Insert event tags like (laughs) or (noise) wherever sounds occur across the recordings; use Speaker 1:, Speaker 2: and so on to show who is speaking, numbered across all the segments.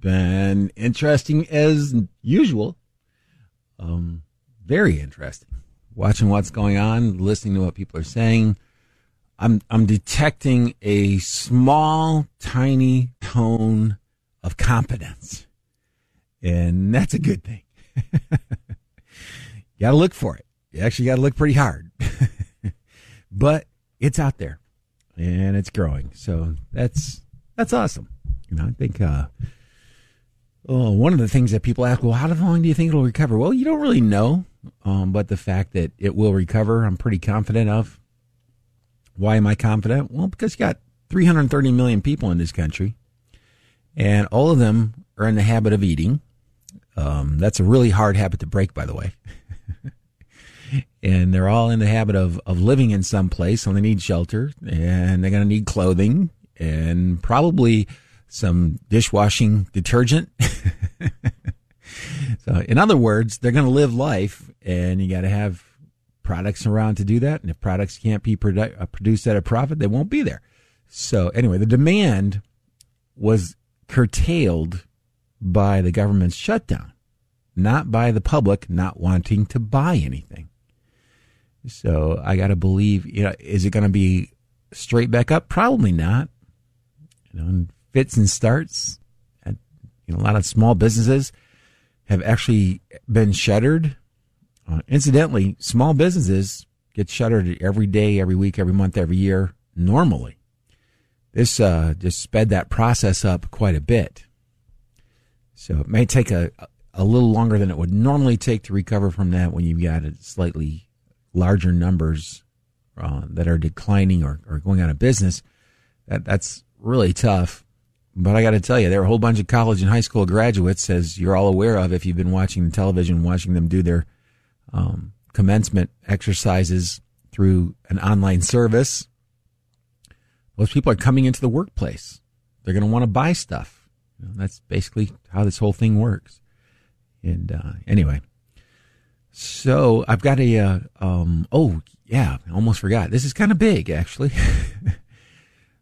Speaker 1: Been interesting as usual. Um, very interesting. Watching what's going on, listening to what people are saying. I'm I'm detecting a small, tiny tone of competence, and that's a good thing. you got to look for it. You actually got to look pretty hard, (laughs) but it's out there and it's growing. So that's that's awesome. You know, I think uh, oh, one of the things that people ask, well, how long do you think it'll recover? Well, you don't really know, um, but the fact that it will recover, I'm pretty confident of. Why am I confident? Well, because you got 330 million people in this country, and all of them are in the habit of eating. Um, that's a really hard habit to break, by the way. (laughs) and they're all in the habit of, of living in some place, so they need shelter, and they're going to need clothing, and probably some dishwashing detergent. (laughs) so, in other words, they're going to live life, and you got to have products around to do that. And if products can't be produ- uh, produced at a profit, they won't be there. So, anyway, the demand was curtailed by the government's shutdown, not by the public not wanting to buy anything. So I got to believe, you know, is it going to be straight back up? Probably not. You know, fits and starts. And, you know, a lot of small businesses have actually been shuttered. Uh, incidentally, small businesses get shuttered every day, every week, every month, every year normally. This uh, just sped that process up quite a bit. So it may take a, a little longer than it would normally take to recover from that when you've got slightly larger numbers uh, that are declining or, or going out of business, that that's really tough. But I got to tell you, there are a whole bunch of college and high school graduates, as you're all aware of, if you've been watching television, watching them do their um, commencement exercises through an online service. Those people are coming into the workplace. They're going to want to buy stuff. You know, that's basically how this whole thing works. And uh, anyway, so I've got a, uh, um, oh yeah, almost forgot. This is kind of big actually. (laughs)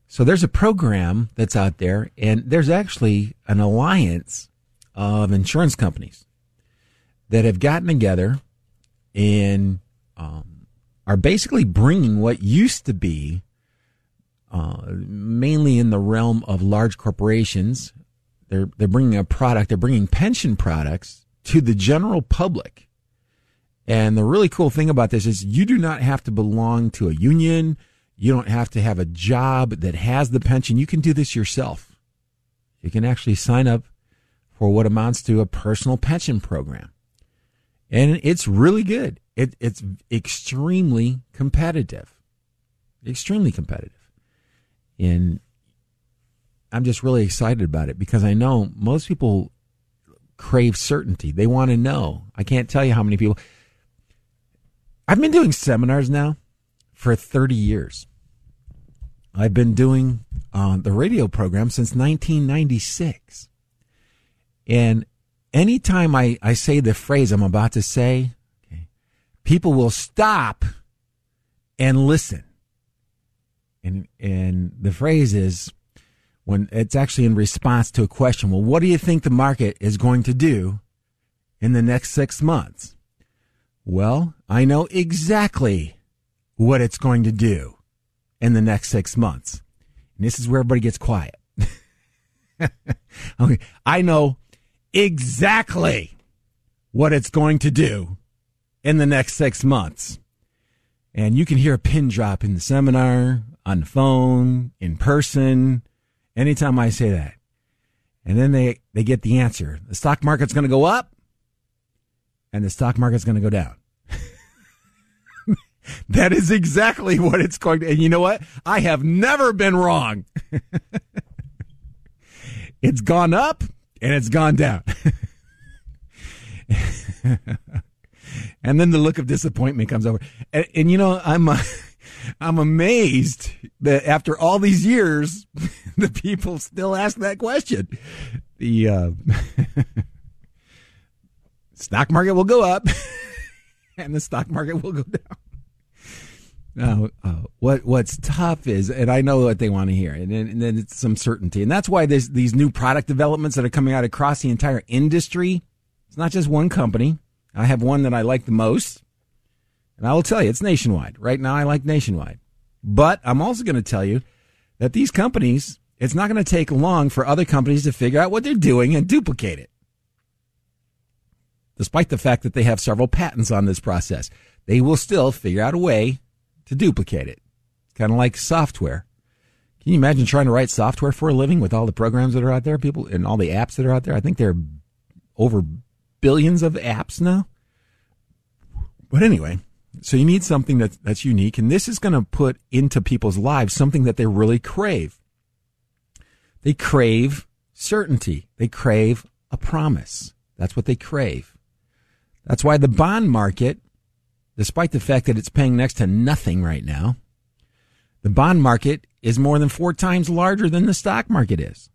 Speaker 1: so there's a program that's out there and there's actually an alliance of insurance companies that have gotten together and, um, are basically bringing what used to be, uh, mainly in the realm of large corporations. They're, they're bringing a product, they're bringing pension products to the general public and the really cool thing about this is you do not have to belong to a union. You don't have to have a job that has the pension. You can do this yourself. You can actually sign up for what amounts to a personal pension program. And it's really good. It, it's extremely competitive. Extremely competitive. And I'm just really excited about it because I know most people crave certainty. They want to know. I can't tell you how many people I've been doing seminars now for 30 years. I've been doing uh, the radio program since 1996. And anytime I, I say the phrase I'm about to say, okay, people will stop and listen. And, and the phrase is, when it's actually in response to a question. Well, what do you think the market is going to do in the next six months? Well, I know exactly what it's going to do in the next six months. And this is where everybody gets quiet. (laughs) okay. I know exactly what it's going to do in the next six months. And you can hear a pin drop in the seminar, on the phone, in person, anytime I say that. And then they, they get the answer. The stock market's going to go up and the stock market's going to go down. (laughs) that is exactly what it's going to. And you know what? I have never been wrong. (laughs) it's gone up and it's gone down. (laughs) and then the look of disappointment comes over. And, and you know, I'm, uh, I'm amazed that after all these years, the people still ask that question. The uh, stock market will go up, and the stock market will go down. Now, uh, what what's tough is, and I know what they want to hear, and, and then it's some certainty, and that's why there's these new product developments that are coming out across the entire industry. It's not just one company. I have one that I like the most, and I will tell you, it's nationwide. Right now, I like nationwide. But I'm also going to tell you that these companies, it's not going to take long for other companies to figure out what they're doing and duplicate it. Despite the fact that they have several patents on this process, they will still figure out a way to duplicate it. Kind of like software. Can you imagine trying to write software for a living with all the programs that are out there, people, and all the apps that are out there? I think there are over billions of apps now. But anyway, so you need something that's, that's unique, and this is going to put into people's lives something that they really crave. They crave certainty. They crave a promise. That's what they crave. That's why the bond market, despite the fact that it's paying next to nothing right now, the bond market is more than four times larger than the stock market is.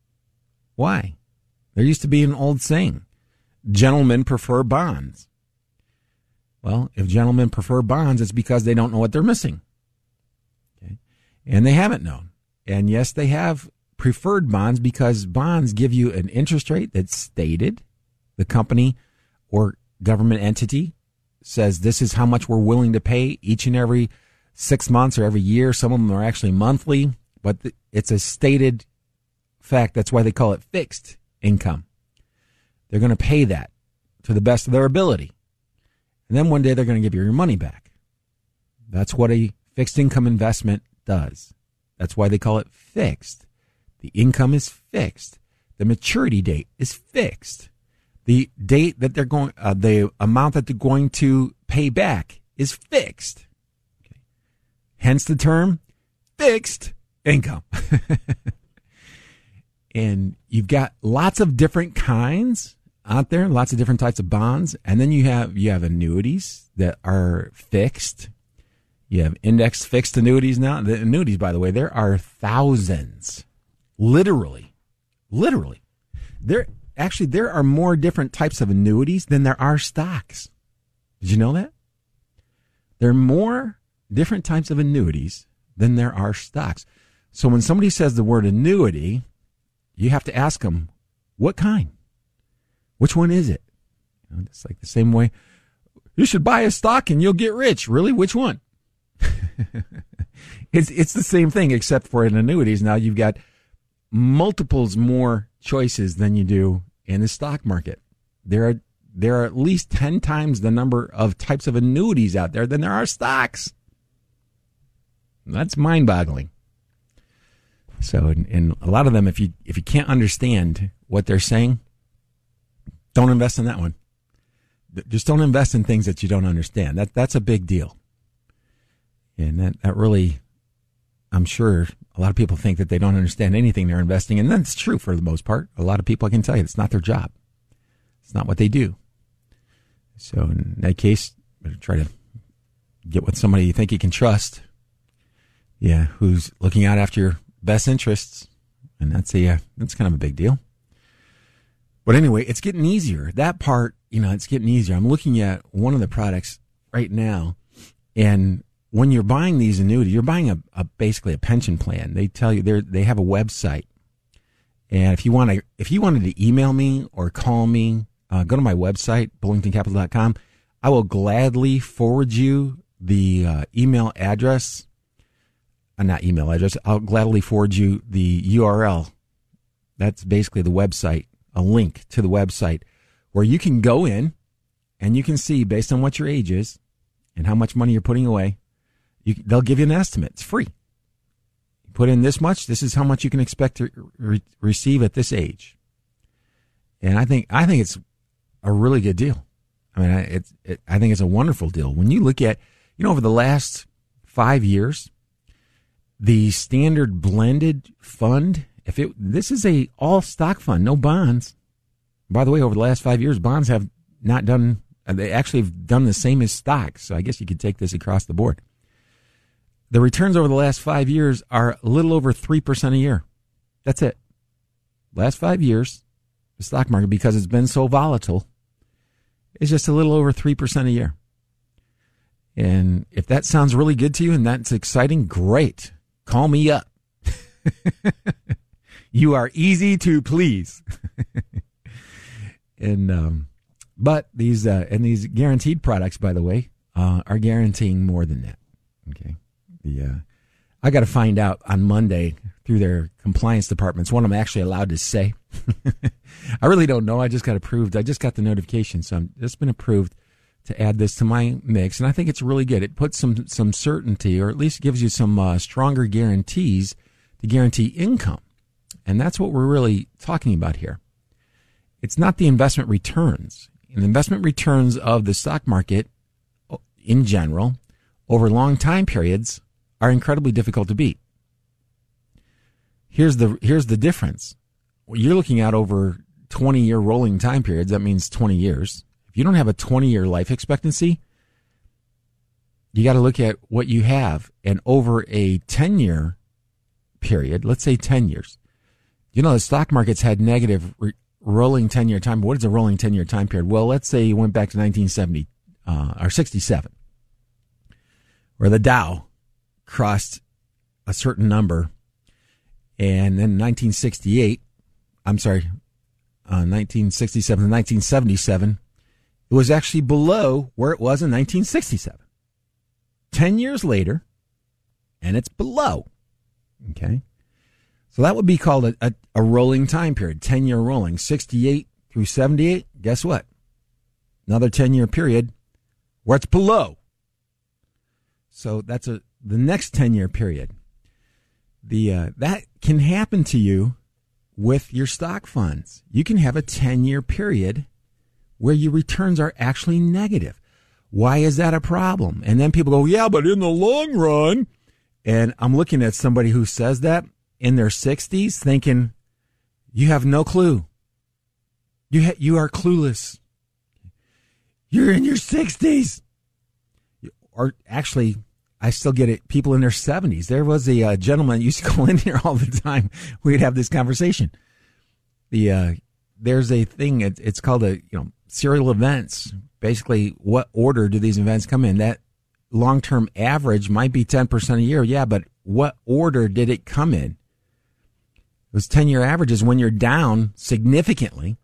Speaker 1: Why? There used to be an old saying, gentlemen prefer bonds. Well, if gentlemen prefer bonds, it's because they don't know what they're missing. Okay. And they haven't known. And yes, they have preferred bonds because bonds give you an interest rate that's stated. The company or government entity says this is how much we're willing to pay each and every six months or every year. Some of them are actually monthly, but it's a stated fact. That's why they call it fixed income. They're going to pay that to the best of their ability. And then one day they're going to give you your money back. That's what a fixed income investment does. That's why they call it fixed. The income is fixed. The maturity date is fixed. The date that they're going, uh, the amount that they're going to pay back is fixed. Okay. Hence the term fixed income. (laughs) and you've got lots of different kinds out there, lots of different types of bonds, and then you have you have annuities that are fixed. You have index fixed annuities now. The annuities, by the way, there are thousands, literally, literally. There actually there are more different types of annuities than there are stocks. Did you know that? There are more different types of annuities than there are stocks. So when somebody says the word annuity, you have to ask them, what kind? Which one is it? You know, it's like the same way you should buy a stock and you'll get rich. Really? Which one? (laughs) it's it's the same thing except for in annuities. Now you've got multiples more choices than you do in the stock market. There are there are at least 10 times the number of types of annuities out there than there are stocks. That's mind-boggling. So, in, in a lot of them, if you if you can't understand what they're saying, don't invest in that one. Just don't invest in things that you don't understand. That that's a big deal. And that, that really, I'm sure a lot of people think that they don't understand anything they're investing in. And that's true for the most part. A lot of people I can tell you it's not their job. It's not what they do. So in that case, try to get with somebody you think you can trust. Yeah, who's looking out after your best interests. And that's a, uh, that's kind of a big deal. But anyway, it's getting easier. That part, you know, it's getting easier. I'm looking at one of the products right now, and when you're buying these annuities, you're buying a, a basically a pension plan. They tell you they they have a website, And if you want to, if you wanted to email me or call me, uh, go to my website, bullingtoncapital.com. I will gladly forward you the uh, email address. Uh, not email address. I'll gladly forward you the URL. That's basically the website, a link to the website where you can go in and you can see based on what your age is and how much money you're putting away. You, they'll give you an estimate. It's free. You put in this much. This is how much you can expect to re- receive at this age. And I think I think it's a really good deal. I mean, it's it, I think it's a wonderful deal. When you look at you know over the last five years, the standard blended fund. If it this is a all stock fund, no bonds. By the way, over the last five years, bonds have not done. They actually have done the same as stocks. So I guess you could take this across the board. The returns over the last five years are a little over 3% a year. That's it. Last five years, the stock market, because it's been so volatile, is just a little over 3% a year. And if that sounds really good to you and that's exciting, great. Call me up. (laughs) you are easy to please. (laughs) and, um, but these, uh, and these guaranteed products, by the way, uh, are guaranteeing more than that. Okay. The, uh, I got to find out on Monday through their compliance departments what I'm actually allowed to say. (laughs) I really don't know. I just got approved. I just got the notification, so I'm just been approved to add this to my mix, and I think it's really good. It puts some some certainty, or at least gives you some uh, stronger guarantees to guarantee income, and that's what we're really talking about here. It's not the investment returns. And the investment returns of the stock market in general over long time periods are incredibly difficult to beat. Here's the here's the difference. You're looking at over 20 year rolling time periods. That means 20 years. If you don't have a 20 year life expectancy, you got to look at what you have. And over a 10 year period, let's say 10 years, you know, the stock market's had negative re- rolling 10 year time. What is a rolling 10 year time period? Well, let's say you went back to 1970 uh, or 67, where the Dow crossed a certain number. And then 1968, I'm sorry, uh, 1967 to 1977, it was actually below where it was in 1967. 10 years later, and it's below. Okay. So that would be called a, a, a rolling time period, 10 year rolling. 68 through 78, guess what? Another 10 year period where it's below. So that's a the next 10 year period. The uh, that can happen to you with your stock funds. You can have a 10 year period where your returns are actually negative. Why is that a problem? And then people go, yeah, but in the long run, and I'm looking at somebody who says that in their 60s thinking, you have no clue. You, ha- you are clueless. You're in your 60s. Or actually, I still get it. People in their 70s. There was a uh, gentleman used to (laughs) call in here all the time. We'd have this conversation. The uh, there's a thing. It, it's called a you know serial events. Basically, what order do these events come in? That long term average might be 10% a year. Yeah, but what order did it come in? Those 10 year averages when you're down significantly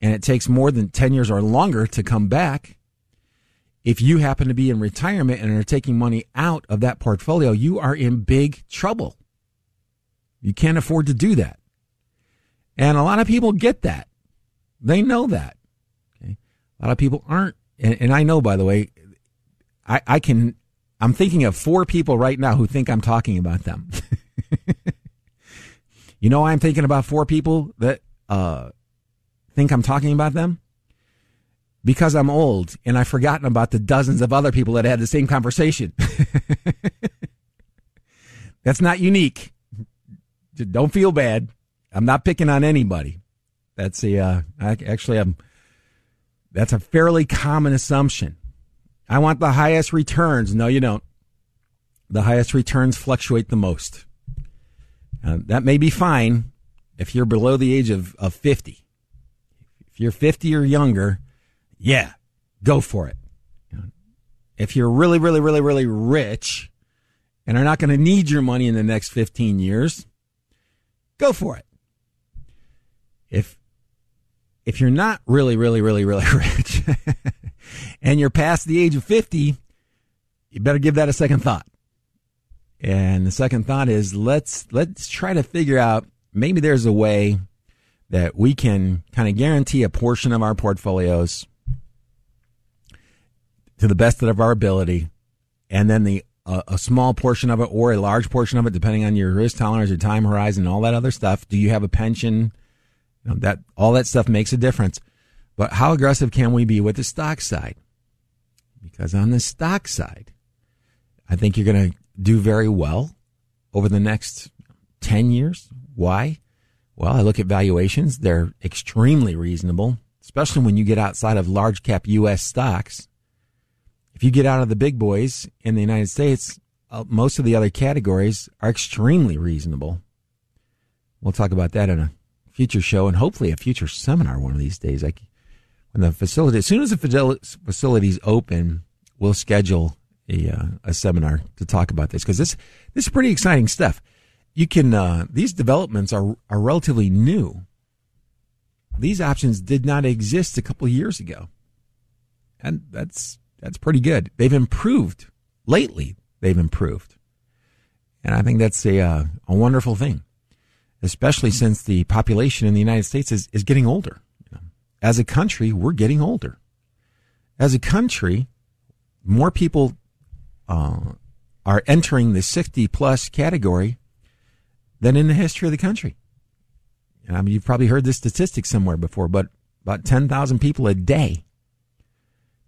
Speaker 1: and it takes more than 10 years or longer to come back if you happen to be in retirement and are taking money out of that portfolio, you are in big trouble. You can't afford to do that. And a lot of people get that. They know that. Okay. A lot of people aren't. And, and I know, by the way, I, I can, I'm thinking of four people right now who think I'm talking about them. (laughs) you know, I'm thinking about four people that, uh, think I'm talking about them because I'm old and I've forgotten about the dozens of other people that had the same conversation. (laughs) That's not unique. Don't feel bad. I'm not picking on anybody. That's a uh, actually I'm. That's a fairly common assumption. I want the highest returns. No, you don't. The highest returns fluctuate the most. Uh, that may be fine if you're below the age of, of 50. If you're 50 or younger, yeah, go for it. If you're really, really, really, really rich and are not going to need your money in the next 15 years, go for it. if if you're not really, really, really, really (laughs) rich and you're past the age of 50, you better give that a second thought. And the second thought is let's let's try to figure out maybe there's a way that we can kind of guarantee a portion of our portfolios to the best of our ability, and then the uh, a small portion of it or a large portion of it, depending on your risk tolerance, your time horizon, all that other stuff. Do you have a pension? You know, that all that stuff makes a difference. But how aggressive can we be with the stock side? Because on the stock side, I think you're going to do very well over the next 10 years. Why? Well, I look at valuations. They're extremely reasonable, especially when you get outside of large cap U.S. stocks. If you get out of the big boys in the United States, uh, most of the other categories are extremely reasonable. We'll talk about that in a future show and hopefully a future seminar one of these days. Like when the facility, as soon as the facilities open, we'll schedule a, uh, a seminar to talk about this because this this is pretty exciting stuff. You can uh, these developments are are relatively new. These options did not exist a couple years ago, and that's that's pretty good. They've improved lately. They've improved, and I think that's a uh, a wonderful thing, especially since the population in the United States is is getting older. As a country, we're getting older. As a country, more people uh, are entering the 60 plus category than in the history of the country. I mean, you've probably heard this statistic somewhere before, but about 10,000 people a day,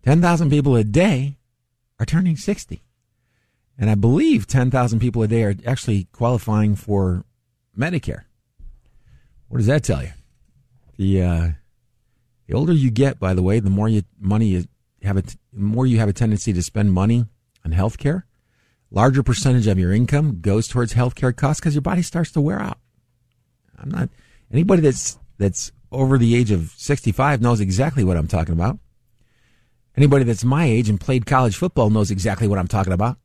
Speaker 1: 10,000 people a day are turning 60. And I believe 10,000 people a day are actually qualifying for Medicare. What does that tell you? The, uh, the older you get, by the way, the more you, money you have a, more you have a tendency to spend money on health care, larger percentage of your income goes towards health care costs because your body starts to wear out. I'm not anybody that's that's over the age of 65 knows exactly what I'm talking about. Anybody that's my age and played college football knows exactly what I'm talking about.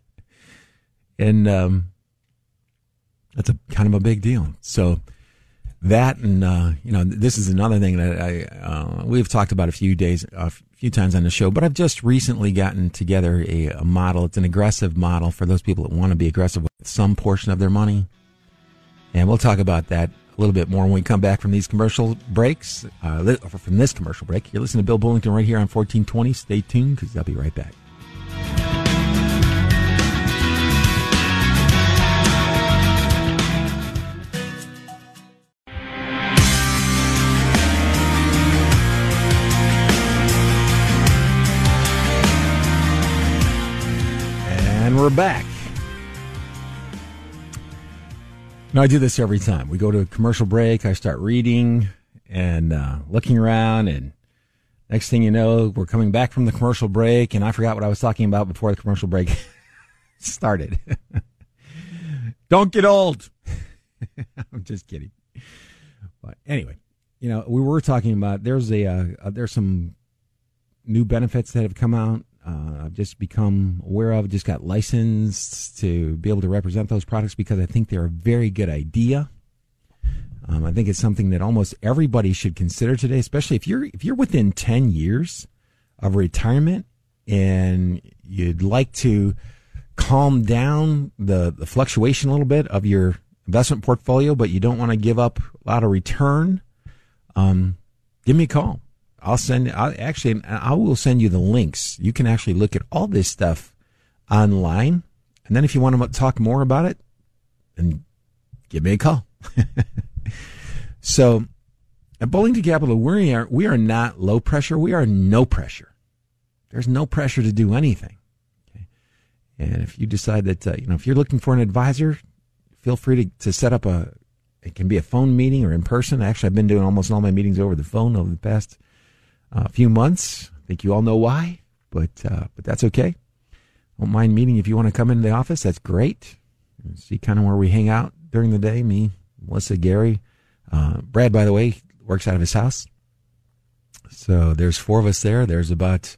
Speaker 1: (laughs) and um, that's a kind of a big deal. So that and uh, you know this is another thing that I uh, we've talked about a few days a few times on the show, but I've just recently gotten together a, a model. It's an aggressive model for those people that want to be aggressive with some portion of their money, and we'll talk about that a little bit more when we come back from these commercial breaks. Uh, from this commercial break, you're listening to Bill Bullington right here on 1420. Stay tuned because I'll be right back. And we're back. I do this every time. We go to a commercial break. I start reading and uh, looking around, and next thing you know, we're coming back from the commercial break, and I forgot what I was talking about before the commercial break (laughs) started. (laughs) Don't get old. (laughs) I'm just kidding. But anyway, you know, we were talking about there's a uh, there's some new benefits that have come out uh, I've just become aware of, just got licensed to be able to represent those products because I think they're a very good idea. Um, I think it's something that almost everybody should consider today, especially if you're if you're within ten years of retirement and you'd like to calm down the, the fluctuation a little bit of your investment portfolio, but you don't want to give up a lot of return. Um, give me a call. I'll send. i actually, I will send you the links. You can actually look at all this stuff online, and then if you want to talk more about it, then give me a call. (laughs) so, at Bullington Capital, we are we are not low pressure. We are no pressure. There's no pressure to do anything. Okay? And if you decide that uh, you know if you're looking for an advisor, feel free to, to set up a. It can be a phone meeting or in person. Actually, I've been doing almost all my meetings over the phone over the past a few months. I think you all know why, but uh, but that's okay. Don't mind meeting if you want to come into the office. That's great. See kind of where we hang out during the day. Me, Melissa, Gary, uh, Brad. By the way, works out of his house. So there's four of us there. There's about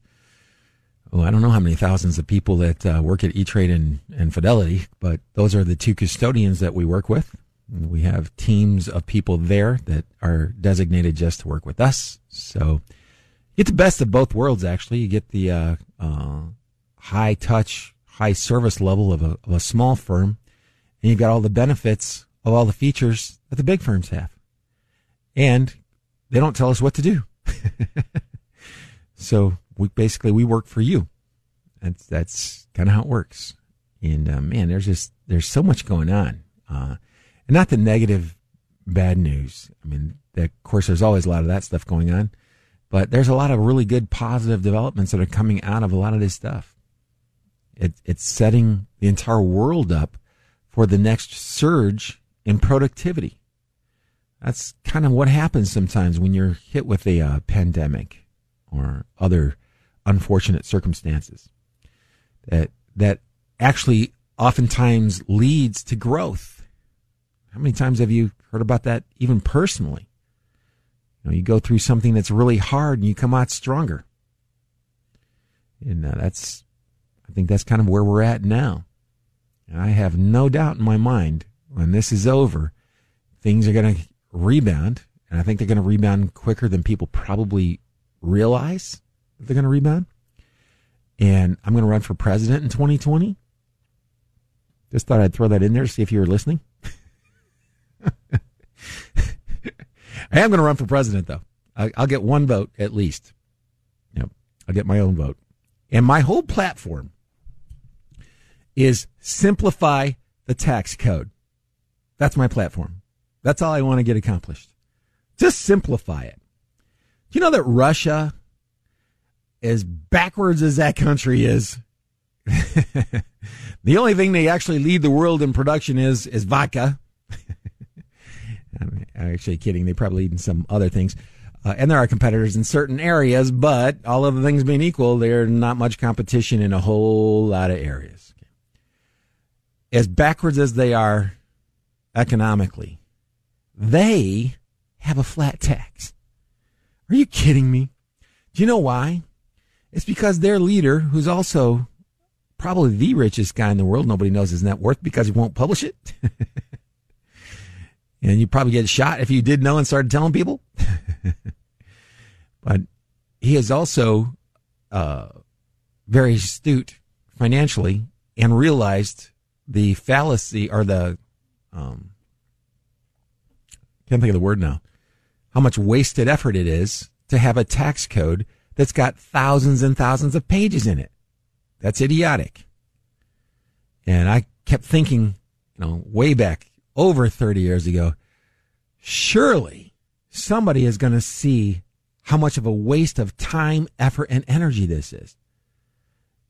Speaker 1: oh I don't know how many thousands of people that uh, work at E Trade and, and Fidelity, but those are the two custodians that we work with. We have teams of people there that are designated just to work with us. So get the best of both worlds, actually. You get the uh, uh, high touch, high service level of a, of a small firm, and you've got all the benefits of all the features that the big firms have. And they don't tell us what to do. (laughs) so we basically we work for you. That's that's kind of how it works. And uh, man, there's just there's so much going on, uh, and not the negative, bad news. I mean, of course, there's always a lot of that stuff going on, but there's a lot of really good positive developments that are coming out of a lot of this stuff. It, it's setting the entire world up for the next surge in productivity. That's kind of what happens sometimes when you're hit with a uh, pandemic or other unfortunate circumstances. That that actually oftentimes leads to growth. How many times have you heard about that even personally? You know, you go through something that's really hard and you come out stronger. And uh, that's, I think that's kind of where we're at now. And I have no doubt in my mind when this is over, things are going to rebound. And I think they're going to rebound quicker than people probably realize that they're going to rebound. And I'm going to run for president in 2020. Just thought I'd throw that in there to see if you were listening. (laughs) I am going to run for president, though. I, will get one vote at least. Yep, I'll get my own vote. And my whole platform is simplify the tax code. That's my platform. That's all I want to get accomplished. Just simplify it. Do you know that Russia, as backwards as that country is, (laughs) the only thing they actually lead the world in production is is vodka. (laughs) I'm actually kidding. They probably eat some other things. Uh, and there are competitors in certain areas, but all of the things being equal, there's not much competition in a whole lot of areas. As backwards as they are economically, they have a flat tax. Are you kidding me? Do you know why? It's because their leader, who's also probably the richest guy in the world. Nobody knows his net worth because he won't publish it. (laughs) and you probably get shot if you did know and started telling people. (laughs) but he is also uh, very astute financially and realized the fallacy or the um, can't think of the word now. How much wasted effort it is to have a tax code that's got thousands and thousands of pages in it. That's idiotic. And I kept thinking, you know, way back over 30 years ago, surely somebody is going to see how much of a waste of time, effort, and energy this is.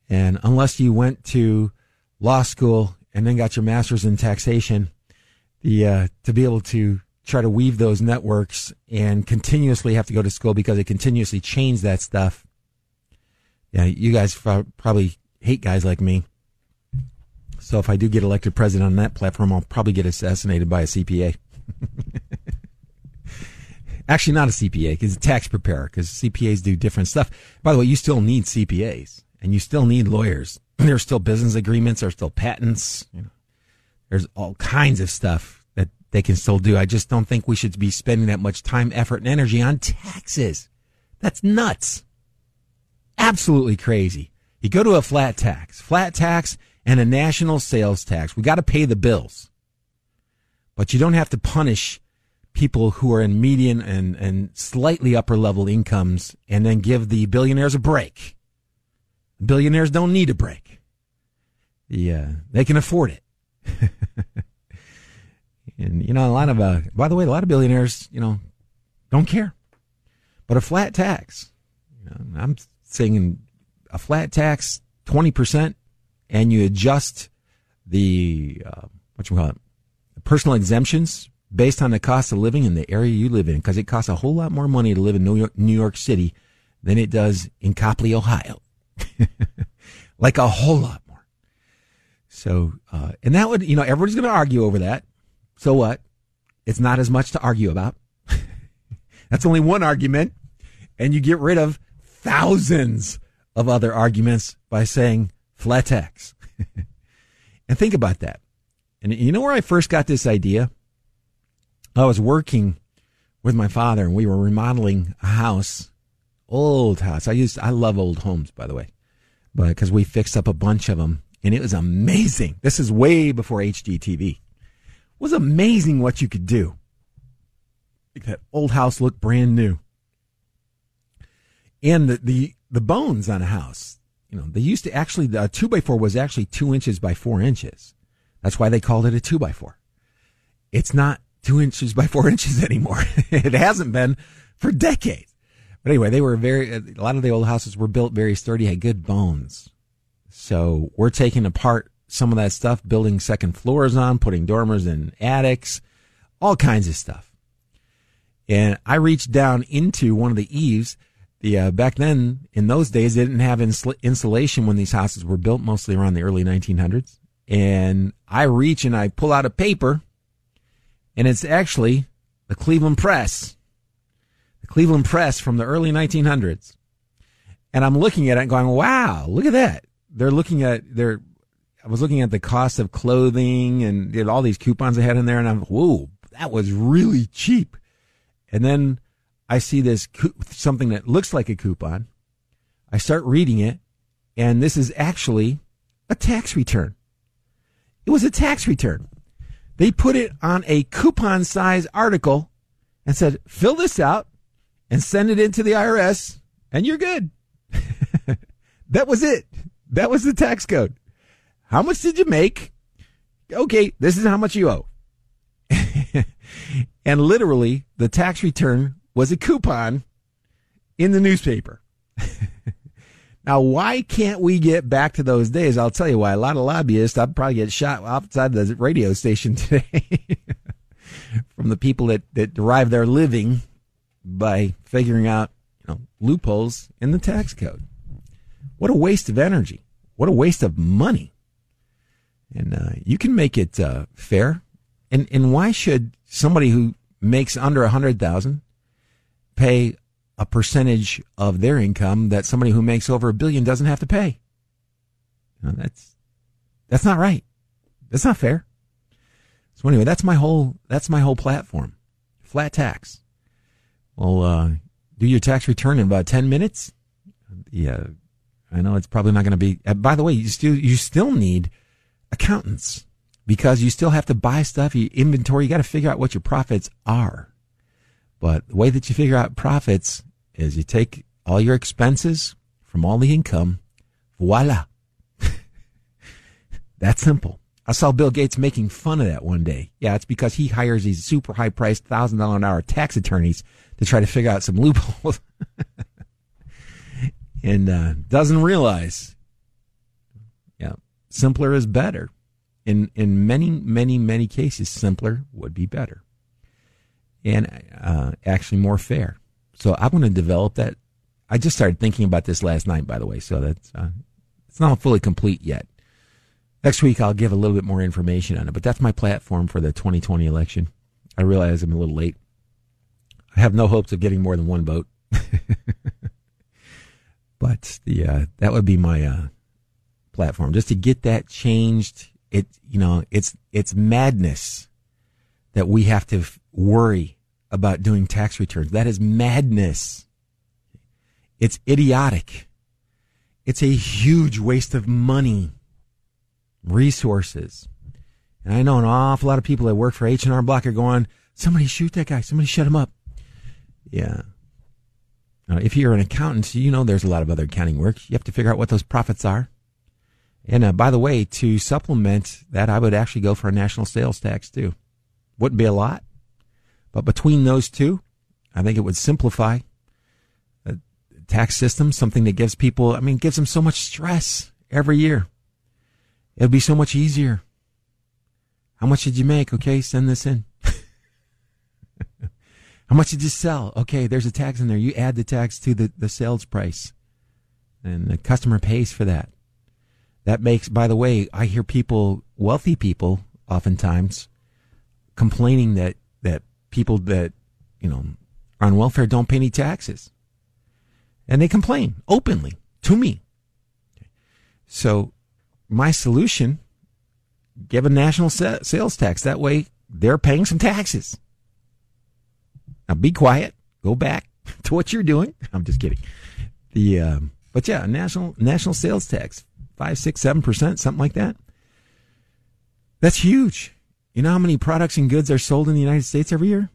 Speaker 1: And unless you went to law school and then got your master's in taxation, the uh, to be able to try to weave those networks and continuously have to go to school because they continuously change that stuff yeah, you guys probably hate guys like me. So if I do get elected president on that platform, I'll probably get assassinated by a CPA. (laughs) Actually, not a CPA, because a tax preparer, because CPAs do different stuff. By the way, you still need CPAs and you still need lawyers. (clears throat) There's still business agreements, there's still patents. You know, there's all kinds of stuff that they can still do. I just don't think we should be spending that much time, effort, and energy on taxes. That's nuts absolutely crazy. You go to a flat tax, flat tax and a national sales tax. We got to pay the bills. But you don't have to punish people who are in median and, and slightly upper level incomes and then give the billionaires a break. Billionaires don't need a break. Yeah, they can afford it. (laughs) and you know, a lot of uh, by the way, a lot of billionaires, you know, don't care. But a flat tax, you know, I'm saying a flat tax, 20%, and you adjust the, uh, what you call it, personal exemptions based on the cost of living in the area you live in, because it costs a whole lot more money to live in New York, New York City than it does in Copley, Ohio. (laughs) like a whole lot more. So, uh, and that would, you know, everybody's going to argue over that. So what? It's not as much to argue about. (laughs) That's only one argument. And you get rid of thousands of other arguments by saying flat tax. (laughs) and think about that. And you know where I first got this idea? I was working with my father and we were remodeling a house, old house. I used, I love old homes, by the way, but because we fixed up a bunch of them and it was amazing. This is way before HGTV. It was amazing what you could do. Make that old house look brand new. And the, the, the bones on a house, you know, they used to actually, the two by four was actually two inches by four inches. That's why they called it a two by four. It's not two inches by four (laughs) inches anymore. it hasn't been for decades. But anyway, they were very, a lot of the old houses were built very sturdy, had good bones. So we're taking apart some of that stuff, building second floors on, putting dormers in attics, all kinds of stuff. And I reached down into one of the eaves. The uh, back then, in those days, they didn't have insula- insulation when these houses were built, mostly around the early 1900s. And I reach and I pull out a paper and it's actually the Cleveland Press, the Cleveland Press from the early 1900s. And I'm looking at it and going, wow, look at that. They're looking at, they're, I was looking at the cost of clothing and all these coupons they had in there and I'm, whoa, that was really cheap. And then I see this, something that looks like a coupon. I start reading it and this is actually a tax return. It was a tax return. They put it on a coupon size article and said, fill this out and send it into the IRS and you're good. (laughs) that was it. That was the tax code. How much did you make? Okay, this is how much you owe. (laughs) and literally, the tax return was a coupon in the newspaper. (laughs) Now, why can't we get back to those days? I'll tell you why. A lot of lobbyists, I'd probably get shot outside the radio station (laughs) today from the people that, that derive their living by figuring out you know, loopholes in the tax code. What a waste of energy. What a waste of money. And uh, you can make it uh, fair. And and why should somebody who makes under a hundred thousand pay a percentage of their income that somebody who makes over a billion doesn't have to pay. Know, that's that's not right. That's not fair. So anyway, that's my whole that's my whole platform. Flat tax. Well, uh, do your tax return in about ten minutes. Yeah, I know it's probably not going to be. Uh, by the way, you still you still need accountants because you still have to buy stuff. You inventory. You got to figure out what your profits are. But the way that you figure out profits is you take all your expenses from all the income. Voila. (laughs) That's simple. I saw Bill Gates making fun of that one day. Yeah, it's because he hires these super high priced thousand dollar an hour tax attorneys to try to figure out some loopholes. (laughs) and uh, doesn't realize, yeah, simpler is better. In in many many many cases, simpler would be better, and uh, actually more fair. So I want to develop that. I just started thinking about this last night, by the way. So that's uh, it's not fully complete yet. Next week I'll give a little bit more information on it, but that's my platform for the 2020 election. I realize I'm a little late. I have no hopes of getting more than one vote, (laughs) but the uh, that would be my uh, platform just to get that changed. It you know it's it's madness that we have to worry about doing tax returns. That is madness. It's idiotic. It's a huge waste of money, resources. And I know an awful lot of people that work for H&R Block are going, somebody shoot that guy. Somebody shut him up. Yeah. Now, if you're an accountant, you know there's a lot of other accounting work. You have to figure out what those profits are. And uh, by the way, to supplement that, I would actually go for a national sales tax too. Wouldn't be a lot, but between those two, I think it would simplify the tax system, something that gives people, I mean, gives them so much stress every year. It would be so much easier. How much did you make? Okay, send this in. (laughs) How much did you sell? Okay, there's a tax in there. You add the tax to the, the sales price. And the customer pays for that. That makes, by the way, I hear people, wealthy people, oftentimes, complaining that, that people that, you know, are on welfare don't pay any taxes. And they complain openly to me. So my solution, give a national sales tax. That way they're paying some taxes. Now be quiet. Go back (laughs) to what you're doing. (laughs) I'm just kidding. The um, but yeah, national national sales tax five, six, seven percent, something like that. That's huge. You know how many products and goods are sold in the United States every year?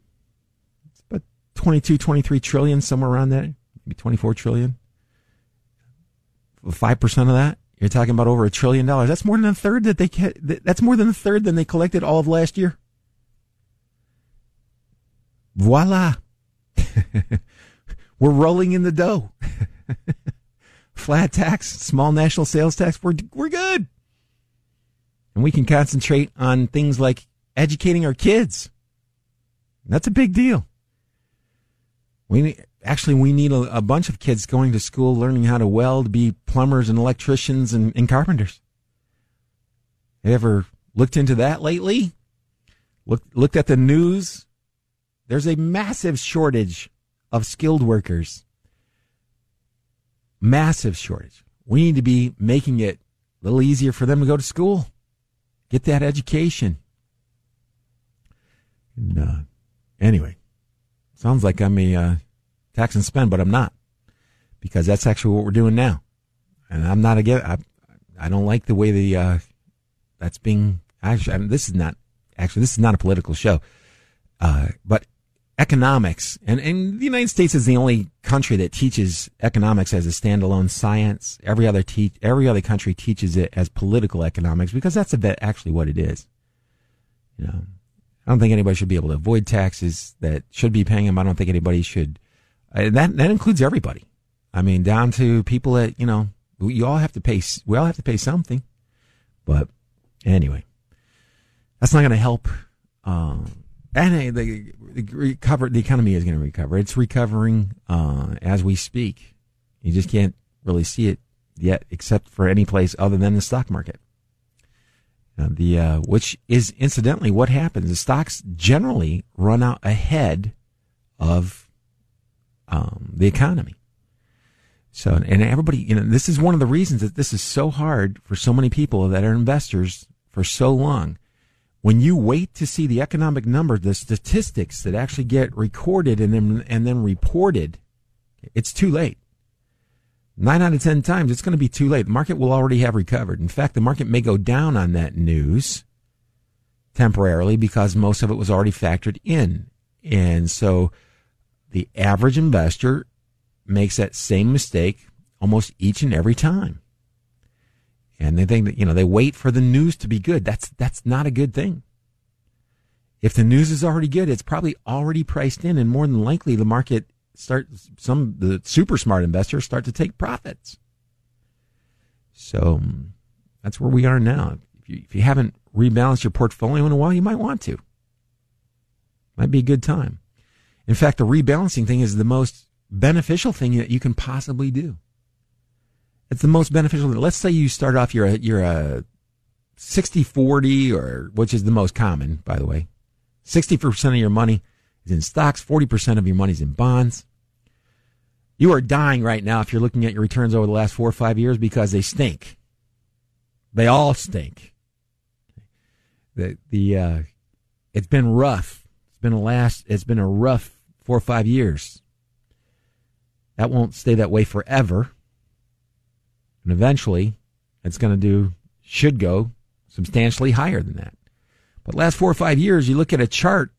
Speaker 1: It's about 22, 23 trillion, somewhere around there. Maybe 24 trillion. 5% of that, you're talking about over a trillion dollars. That's more than a third that they, that's more than a third than they collected all of last year. Voila. (laughs) We're rolling in the dough. (laughs) Flat tax, small national sales tax. We're, we're good. And we can concentrate on things like educating our kids. That's a big deal. We need, actually we need a, a, bunch of kids going to school learning how to weld, be plumbers and electricians and, and carpenters. You ever looked into that lately? Looked looked at the news. There's a massive shortage of skilled workers. Massive shortage. We need to be making it a little easier for them to go to school, get that education. And, uh, anyway, sounds like I'm a uh, tax and spend, but I'm not because that's actually what we're doing now. And I'm not again. I, I don't like the way the uh, that's being. Actually, I mean, this is not actually this is not a political show, uh, but economics and, and the United States is the only country that teaches economics as a standalone science. Every other teach every other country teaches it as political economics because that's bit actually what it is. You know, I don't think anybody should be able to avoid taxes that should be paying them. I don't think anybody should uh, that that includes everybody. I mean, down to people that you know, we all have to pay. We all have to pay something. But anyway, that's not going to help. Um, and the, the recover the economy is going to recover. It's recovering uh, as we speak. You just can't really see it yet, except for any place other than the stock market. Uh, the uh, which is incidentally what happens. The stocks generally run out ahead of um, the economy. So, and everybody, you know, this is one of the reasons that this is so hard for so many people that are investors for so long. When you wait to see the economic numbers, the statistics that actually get recorded and then, and then reported, it's too late. Nine out of 10 times, it's going to be too late. The market will already have recovered. In fact, the market may go down on that news temporarily because most of it was already factored in. And so the average investor makes that same mistake almost each and every time. And they think that, you know, they wait for the news to be good. That's, that's not a good thing. If the news is already good, it's probably already priced in and more than likely the market start, some, the super smart investors start to take profits. So um, that's where we are now. If you, if you haven't rebalanced your portfolio in a while, you might want to. Might be a good time. In fact, the rebalancing thing is the most beneficial thing that you can possibly do. It's the most beneficial. Let's say you start off, you're a, you're a 60 40 or which is the most common, by the way. 60% of your money is in stocks. 40% of your money is in bonds. You are dying right now if you're looking at your returns over the last four or five years because they stink. They all stink. The, the, uh, it's been rough It's been a last, it's been a rough four or five years. That won't stay that way forever. And eventually, it's going to do, should go substantially higher than that. But last four or five years, you look at a chart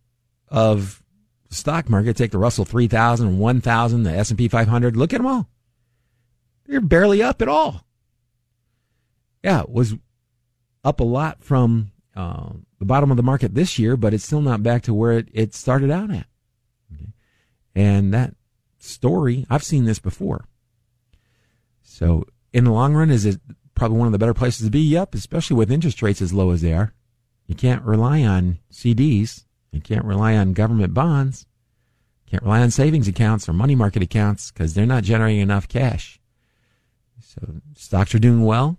Speaker 1: of stock market, take the Russell 3000, 1000, the S&P 500, look at them all. They're barely up at all. Yeah, it was up a lot from uh, the bottom of the market this year, but it's still not back to where it, it started out at. Okay. And that story, I've seen this before. So in the long run, is it probably one of the better places to be? Yep, especially with interest rates as low as they are. You can't rely on CDs. You can't rely on government bonds. Can't rely on savings accounts or money market accounts because they're not generating enough cash. So stocks are doing well.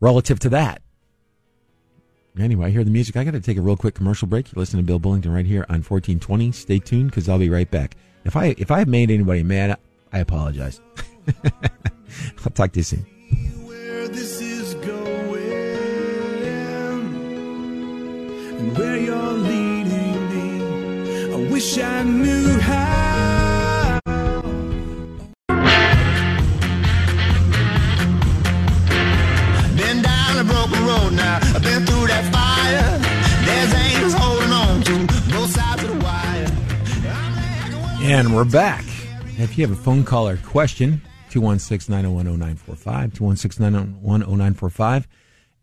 Speaker 1: Relative to that, Anyway, I hear the music. I got to take a real quick commercial break. You're listening to Bill Bullington right here on 1420. Stay tuned because I'll be right back. If I if I have made anybody mad, I apologize. (laughs) I'll talk to you soon. And where you're leading me,
Speaker 2: I wish I knew how.
Speaker 3: Been down a broken road now. I've been through that fire. There's angels holding on to both sides of the wire.
Speaker 1: And we're back. If you have a phone call or question, 216 901 0945, 216 901 0945.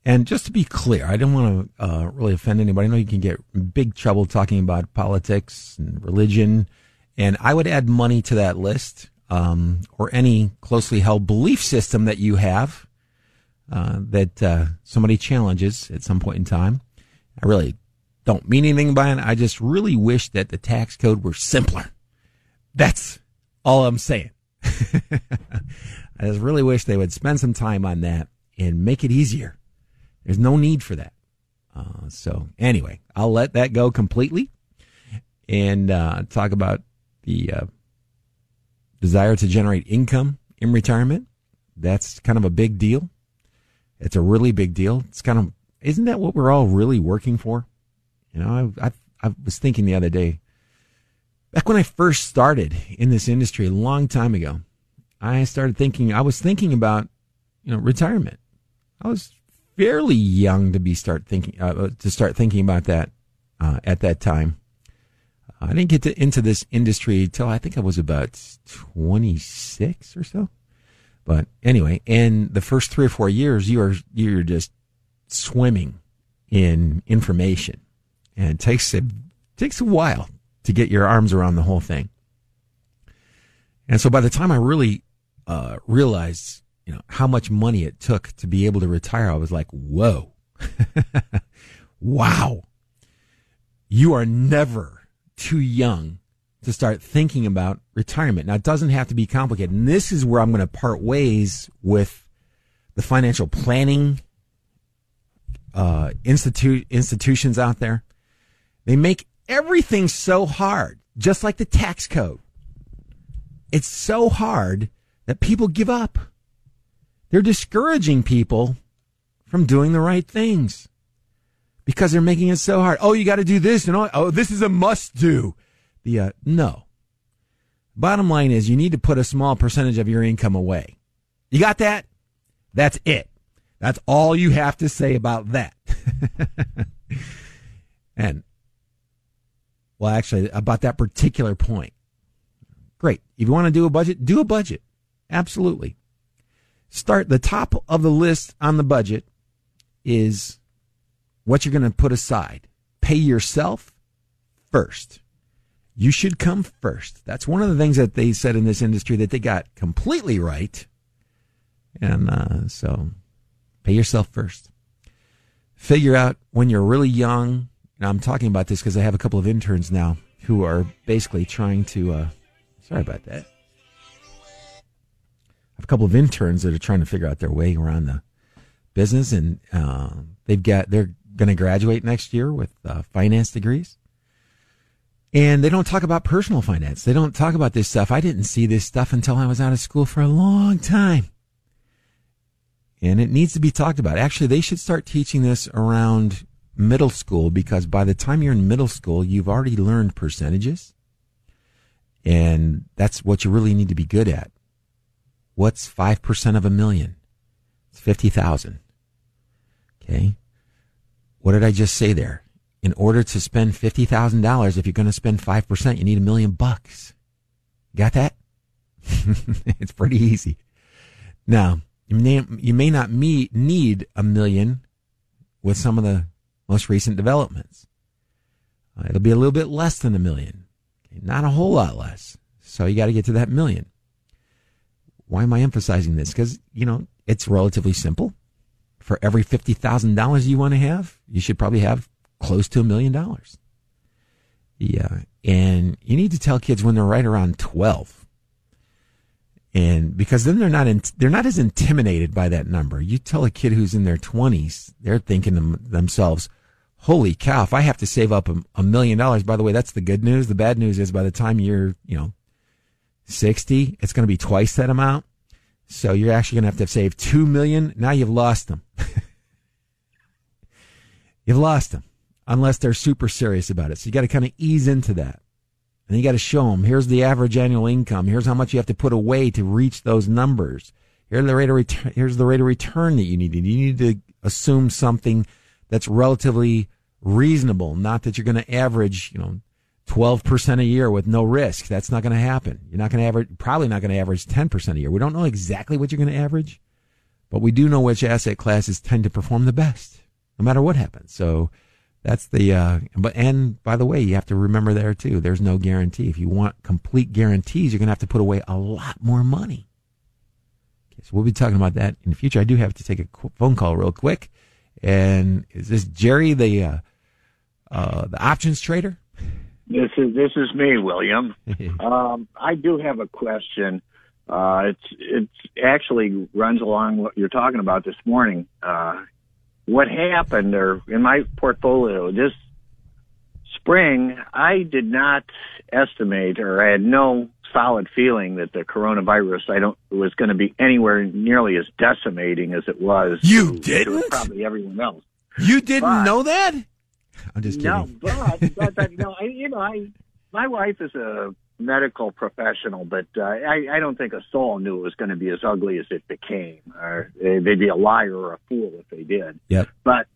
Speaker 1: And just to be clear, I don't want to uh, really offend anybody. I know you can get big trouble talking about politics and religion. And I would add money to that list um, or any closely held belief system that you have uh, that uh, somebody challenges at some point in time. I really don't mean anything by it. I just really wish that the tax code were simpler. That's all I'm saying. (laughs) I just really wish they would spend some time on that and make it easier. There's no need for that. Uh, so anyway, I'll let that go completely and uh, talk about the uh, desire to generate income in retirement. That's kind of a big deal. It's a really big deal. It's kind of isn't that what we're all really working for? You know, I, I, I was thinking the other day, back when I first started in this industry a long time ago, I started thinking, I was thinking about, you know, retirement. I was fairly young to be start thinking, uh, to start thinking about that, uh, at that time. I didn't get to, into this industry till I think I was about 26 or so. But anyway, in the first three or four years, you are, you're just swimming in information and it takes a, takes a while to get your arms around the whole thing. And so by the time I really, uh, realized, you know, how much money it took to be able to retire, I was like, whoa, (laughs) wow. You are never too young to start thinking about retirement. Now, it doesn't have to be complicated. And this is where I'm going to part ways with the financial planning uh, institute institutions out there. They make everything so hard, just like the tax code. It's so hard that people give up. They're discouraging people from doing the right things because they're making it so hard. Oh, you got to do this and oh, oh, this is a must do. The uh, no. Bottom line is you need to put a small percentage of your income away. You got that? That's it. That's all you have to say about that. (laughs) and well, actually, about that particular point. Great. If you want to do a budget, do a budget. Absolutely. Start the top of the list on the budget is what you're going to put aside. Pay yourself first. You should come first. That's one of the things that they said in this industry that they got completely right. And uh, so pay yourself first. Figure out when you're really young. And I'm talking about this because I have a couple of interns now who are basically trying to. Uh, sorry about that. Have a couple of interns that are trying to figure out their way around the business, and uh, they've got they're going to graduate next year with uh, finance degrees. And they don't talk about personal finance. They don't talk about this stuff. I didn't see this stuff until I was out of school for a long time. And it needs to be talked about. Actually, they should start teaching this around middle school because by the time you're in middle school, you've already learned percentages. And that's what you really need to be good at. What's 5% of a million? It's 50,000. Okay. What did I just say there? in order to spend $50,000, if you're going to spend 5%, you need a million bucks. Got that? (laughs) it's pretty easy. Now, you may, you may not meet, need a million with some of the most recent developments. Uh, it'll be a little bit less than a million, okay, not a whole lot less. So you got to get to that million. Why am I emphasizing this? Because, you know, it's relatively simple. For every $50,000 you want to have, you should probably have close to a million dollars. Yeah. And you need to tell kids when they're right around 12. And because then they're not, in, they're not as intimidated by that number. You tell a kid who's in their 20s, they're thinking to themselves, holy cow, if I have to save up a, a million dollars, by the way, that's the good news. The bad news is by the time you're, you know, 60, it's going to be twice that amount. So you're actually going to have to save 2 million. Now you've lost them. (laughs) you've lost them unless they're super serious about it. So you got to kind of ease into that. And you got to show them, here's the average annual income. Here's how much you have to put away to reach those numbers. Here's the rate of return, here's the rate of return that you need. You need to assume something that's relatively reasonable, not that you're going to average, you know, 12% a year with no risk. That's not going to happen. You're not going to average, probably not going to average 10% a year. We don't know exactly what you're going to average, but we do know which asset classes tend to perform the best, no matter what happens. So that's the, uh, but, and by the way, you have to remember there too, there's no guarantee. If you want complete guarantees, you're going to have to put away a lot more money. Okay, so we'll be talking about that in the future. I do have to take a phone call real quick. And is this Jerry, the, uh, uh, the options trader?
Speaker 4: This is this is me, William. (laughs) um, I do have a question. Uh, it's it's actually runs along what you're talking about this morning. Uh, what happened, or in my portfolio this spring, I did not estimate, or I had no solid feeling that the coronavirus I don't was going to be anywhere nearly as decimating as it was.
Speaker 1: You
Speaker 4: to- to
Speaker 1: didn't?
Speaker 4: Probably everyone else.
Speaker 1: You didn't
Speaker 4: But-
Speaker 1: know that? I'm just
Speaker 4: No,
Speaker 1: kidding.
Speaker 4: but, but, but no, I, you know, I my wife is a medical professional, but uh, I, I don't think a soul knew it was going to be as ugly as it became. Or they- they'd be a liar or a fool if they did.
Speaker 1: Yep.
Speaker 4: But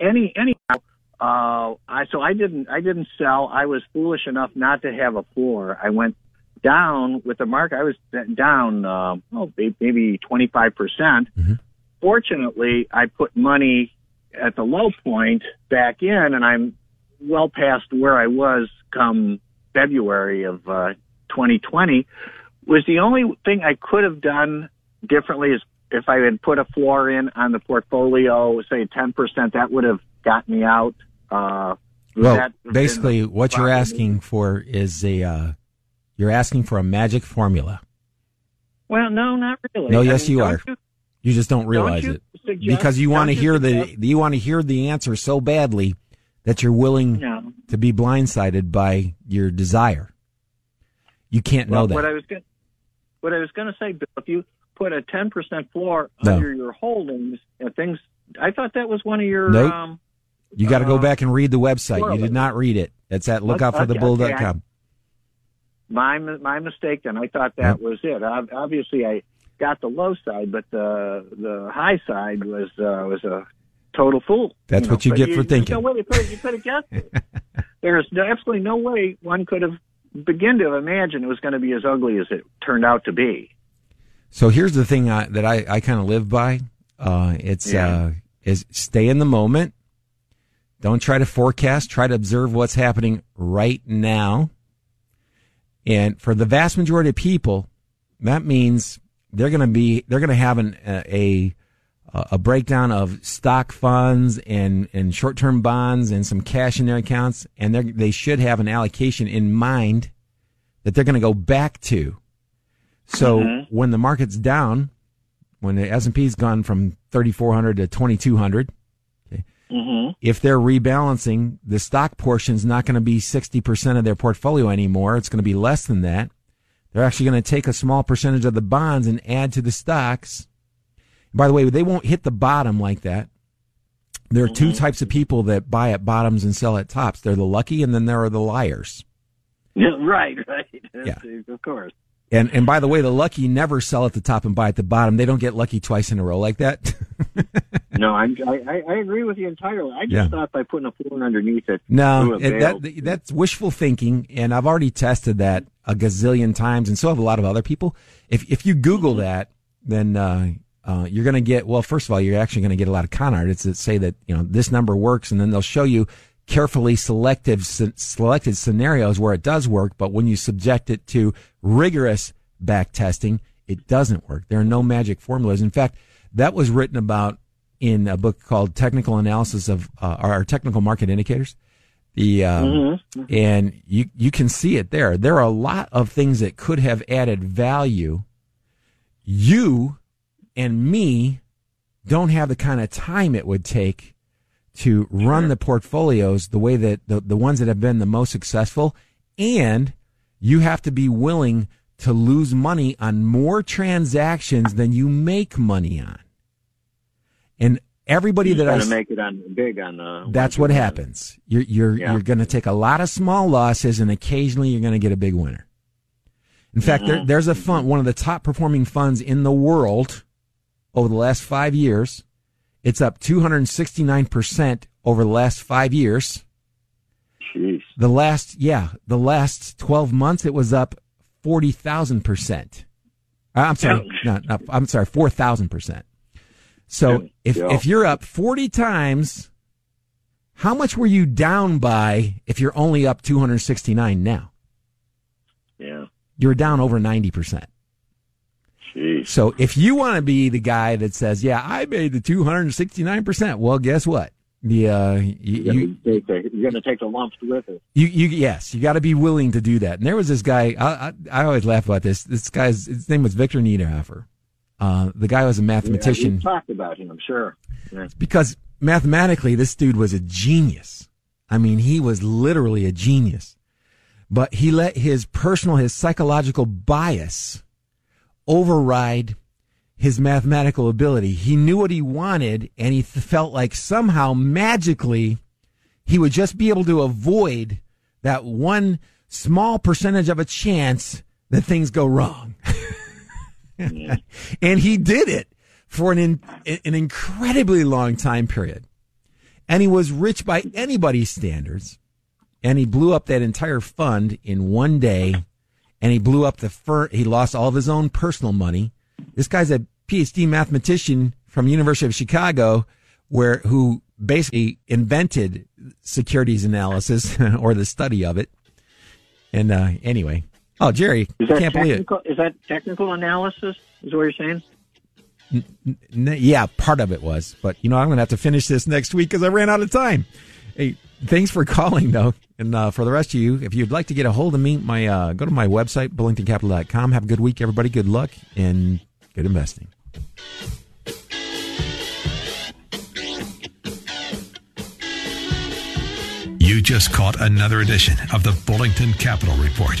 Speaker 4: any anyhow, uh, I so I didn't I didn't sell. I was foolish enough not to have a floor. I went down with the market. I was down uh, oh maybe twenty five percent. Fortunately, I put money at the low point back in, and I'm well past where I was come February of uh, 2020. Was the only thing I could have done differently is if I had put a floor in on the portfolio, say 10%, that would have got me out. Uh,
Speaker 1: Well, basically, what you're asking for is a, uh, you're asking for a magic formula.
Speaker 4: Well, no, not really.
Speaker 1: No,
Speaker 4: I
Speaker 1: yes,
Speaker 4: mean,
Speaker 1: you are.
Speaker 4: you-
Speaker 1: You just don't realize
Speaker 4: you
Speaker 1: it
Speaker 4: suggest-
Speaker 1: because you want to hear the you want to hear the answer so badly that you're willing
Speaker 4: No.
Speaker 1: to be blindsided by your desire. You can't know that.
Speaker 4: What I was going, what I was going to say, Bill, if you put a ten percent floor
Speaker 1: No.
Speaker 4: under your holdings and things, I thought that was one of your.
Speaker 1: Nope.
Speaker 4: Um,
Speaker 1: you got to go
Speaker 4: uh,
Speaker 1: back and read the website. You did not read it. It's at
Speaker 4: Okay,
Speaker 1: lookoutforthebull.com.
Speaker 4: my my mistake. and I thought that was it. Ob- Obviously, I got the low side, but the the high side was uh, was a total fool.
Speaker 1: That's what you
Speaker 4: but
Speaker 1: get for thinking.
Speaker 4: No way you could you could have guessed it. (laughs) There's no, absolutely no way one could have begin to imagine it was going to be as ugly as it turned out to be.
Speaker 1: So here's the thing I, that I, I kind of live by. Uh, it's
Speaker 4: Yeah.
Speaker 1: uh, is stay in the moment. Don't try to forecast. Try to observe what's happening right now. And for the vast majority of people, that means they're going to be they're going to have an, a a breakdown of stock funds and and short term bonds and some cash in their accounts, and they they should have an allocation in mind that they're going to go back to. So mm-hmm. when the market's down, when the S and P's gone from thirty four hundred to twenty two hundred, mm-hmm. if they're rebalancing, the stock portion's not going to be sixty percent of their portfolio anymore. It's going to be less than that. They're actually going to take a small percentage of the bonds and add to the stocks. By the way, they won't hit the bottom like that. There are two mm-hmm. types of people that buy at bottoms and sell at tops. They're the lucky, and then there are the liars.
Speaker 4: Yeah, right, right.
Speaker 1: Yeah.
Speaker 4: of course.
Speaker 1: And and by the way, the lucky never sell at the top and buy at the bottom. They don't get lucky twice in a row like that. (laughs)
Speaker 4: No, I'm, I I I agree with you entirely. I just
Speaker 1: Yeah.
Speaker 4: thought by putting a floor underneath it.
Speaker 1: No, it, that that's wishful thinking, and I've already tested that a gazillion times, and so have a lot of other people. If if you Google that, then uh, uh, you're going to get well. First of all, you're actually going to get a lot of con artists that say that you know this number works, and then they'll show you carefully selective selected scenarios where it does work, but when you subject it to rigorous back testing, it doesn't work. There are no magic formulas. In fact, that was written about in a book called Technical Analysis of uh, our Technical Market Indicators. The um, and you you can see it there. There are a lot of things that could have added value. You and me don't have the kind of time it would take to run the portfolios the way that the, the ones that have been the most successful. And you have to be willing to lose money on more transactions than you make money on. And everybody that I
Speaker 4: make it on big on the.
Speaker 1: that's what happens. You're you're
Speaker 4: Yeah.
Speaker 1: you're going to take a lot of small losses, and occasionally you're going to get a big winner. In fact,
Speaker 4: Mm-hmm.
Speaker 1: there, there's a fund, one of the top performing funds in the world over the last five years. It's up 269 percent over the last five years.
Speaker 4: Jeez.
Speaker 1: The last, yeah, the last 12 months, it was up 40,000 percent. Uh, I'm sorry, not, not, I'm sorry, 4,000 percent. So if,
Speaker 4: Yeah.
Speaker 1: if you're up 40 times, how much were you down by if you're only up 269 now?
Speaker 4: Yeah.
Speaker 1: You're down over 90%.
Speaker 4: Jeez.
Speaker 1: So if you want to be the guy that says, yeah, I made the 269%, well, guess what? The, uh, you,
Speaker 4: You're gonna take the, you're going to take the lumps with it.
Speaker 1: You, you, yes, you got to be willing to do that. And there was this guy. I, I, I always laugh about this. This guy's his name was Victor Niederhoffer. Uh, the guy was a mathematician
Speaker 4: we talked about him. I'm sure. Yeah.
Speaker 1: because mathematically, this dude was a genius. I mean, he was literally a genius. But he let his personal, his psychological bias override his mathematical ability. He knew what he wanted, and he th- felt like somehow magically he would just be able to avoid that one small percentage of a chance that things go wrong. (laughs) (laughs) and he did it for an in, an incredibly long time period. And he was rich by anybody's standards. And he blew up that entire fund in one day. And he blew up the fir- he lost all of his own personal money. This guy's a PhD mathematician from University of Chicago, where who basically invented securities analysis (laughs) or the study of it. And uh, anyway, oh Jerry,
Speaker 4: Is that
Speaker 1: can't believe it.
Speaker 4: technical? That technical analysis? Is what you're saying?
Speaker 1: N- yeah, part of it was, but you know, I'm going to have to finish this next week because I ran out of time. Hey, thanks for (laughs) calling though. And uh, for the rest of you, if you'd like to get a hold of me, my uh, go to my website, bullingtoncapital.com. Have a good week, everybody. Good luck and good investing.
Speaker 5: You just caught another edition of the Bullington Capital Report,